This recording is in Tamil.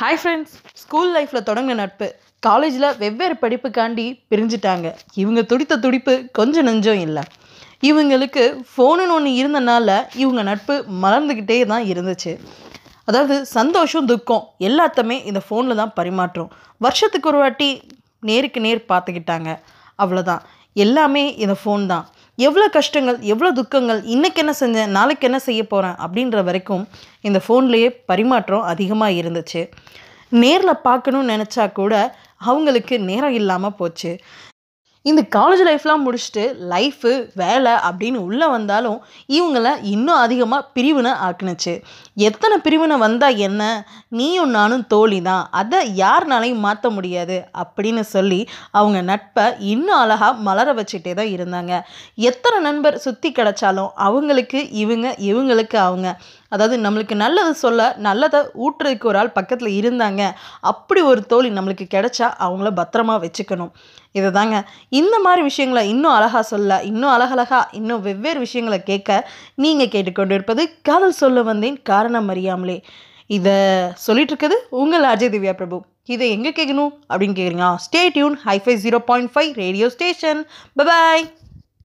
ஹாய் ஃப்ரெண்ட்ஸ் ஸ்கூல் லைஃப்பில் தொடங்கின நட்பு. காலேஜில் வெவ்வேறு படிப்புக்காண்டி பிரிஞ்சுட்டாங்க. இவங்க துடித்த துடிப்பு கொஞ்சம் நெஞ்சம் இல்லை. இவங்களுக்கு ஃபோனுன்னு ஒன்று இருந்தனால இவங்க நட்பு மலர்ந்துக்கிட்டே தான் இருந்துச்சு. அதாவது சந்தோஷம் துக்கம் எல்லாத்தையுமே இந்த ஃபோனில் தான் பரிமாற்றம். வருஷத்துக்கு ஒரு வாட்டி நேருக்கு நேர் பார்த்துக்கிட்டாங்க. அவ்வளோதான் எல்லாமே இந்த ஃபோன் தான். எவ்வளோ கஷ்டங்கள் எவ்வளோ துக்கங்கள் இன்றைக்கி என்ன செஞ்சேன் நாளைக்கு என்ன செய்ய போகிறேன் அப்படின்ற வரைக்கும் இந்த ஃபோன்லேயே பரிமாற்றம் அதிகமாக இருந்துச்சு. நேரில் பார்க்கணும்னு நினச்சா கூட அவங்களுக்கு நேரம் இல்லாமல் போச்சு. இந்த காலேஜ் லைஃப்லாம் முடிச்சுட்டு லைஃபு வேலை அப்படின்னு உள்ளே வந்தாலும் இவங்கள இன்னும் அதிகமாக பிரிவினை ஆக்குனுச்சு. எத்தனை பிரிவினை வந்தால் என்ன? நீயும் நானும் தோழி தான் அதை யாருனாலையும் மாற்ற முடியாது அப்படின்னு சொல்லி அவங்க நட்பை இன்னும் அழகாக மலர வச்சுட்டே தான் இருந்தாங்க. எத்தனை நண்பர் சுற்றி கிடச்சாலும் அவங்களுக்கு இவங்க இவங்களுக்கு அவங்க. அதாவது நம்மளுக்கு நல்லது சொல்ல நல்லதை ஊட்டுறதுக்கு ஒரு ஆள் பக்கத்தில் இருந்தாங்க. அப்படி ஒரு தோழி நம்மளுக்கு கிடைச்சா அவங்கள பத்திரமா வச்சுக்கணும். இதை தாங்க இந்த மாதிரி விஷயங்களை இன்னும் அழகாக சொல்ல இன்னும் அழகழகா இன்னும் வெவ்வேறு விஷயங்களை கேட்க நீங்கள் கேட்டுக்கொண்டு இருப்பது காதல் சொல்ல வந்தேன் காரணம் அறியாமலே. இதை சொல்லிட்டு இருக்குது உங்கள் அஜய் திவ்யா பிரபு. இதை எங்கே கேட்கணும் அப்படின்னு கேட்குறீங்க stay tune hi fi zero point five radio station bye bye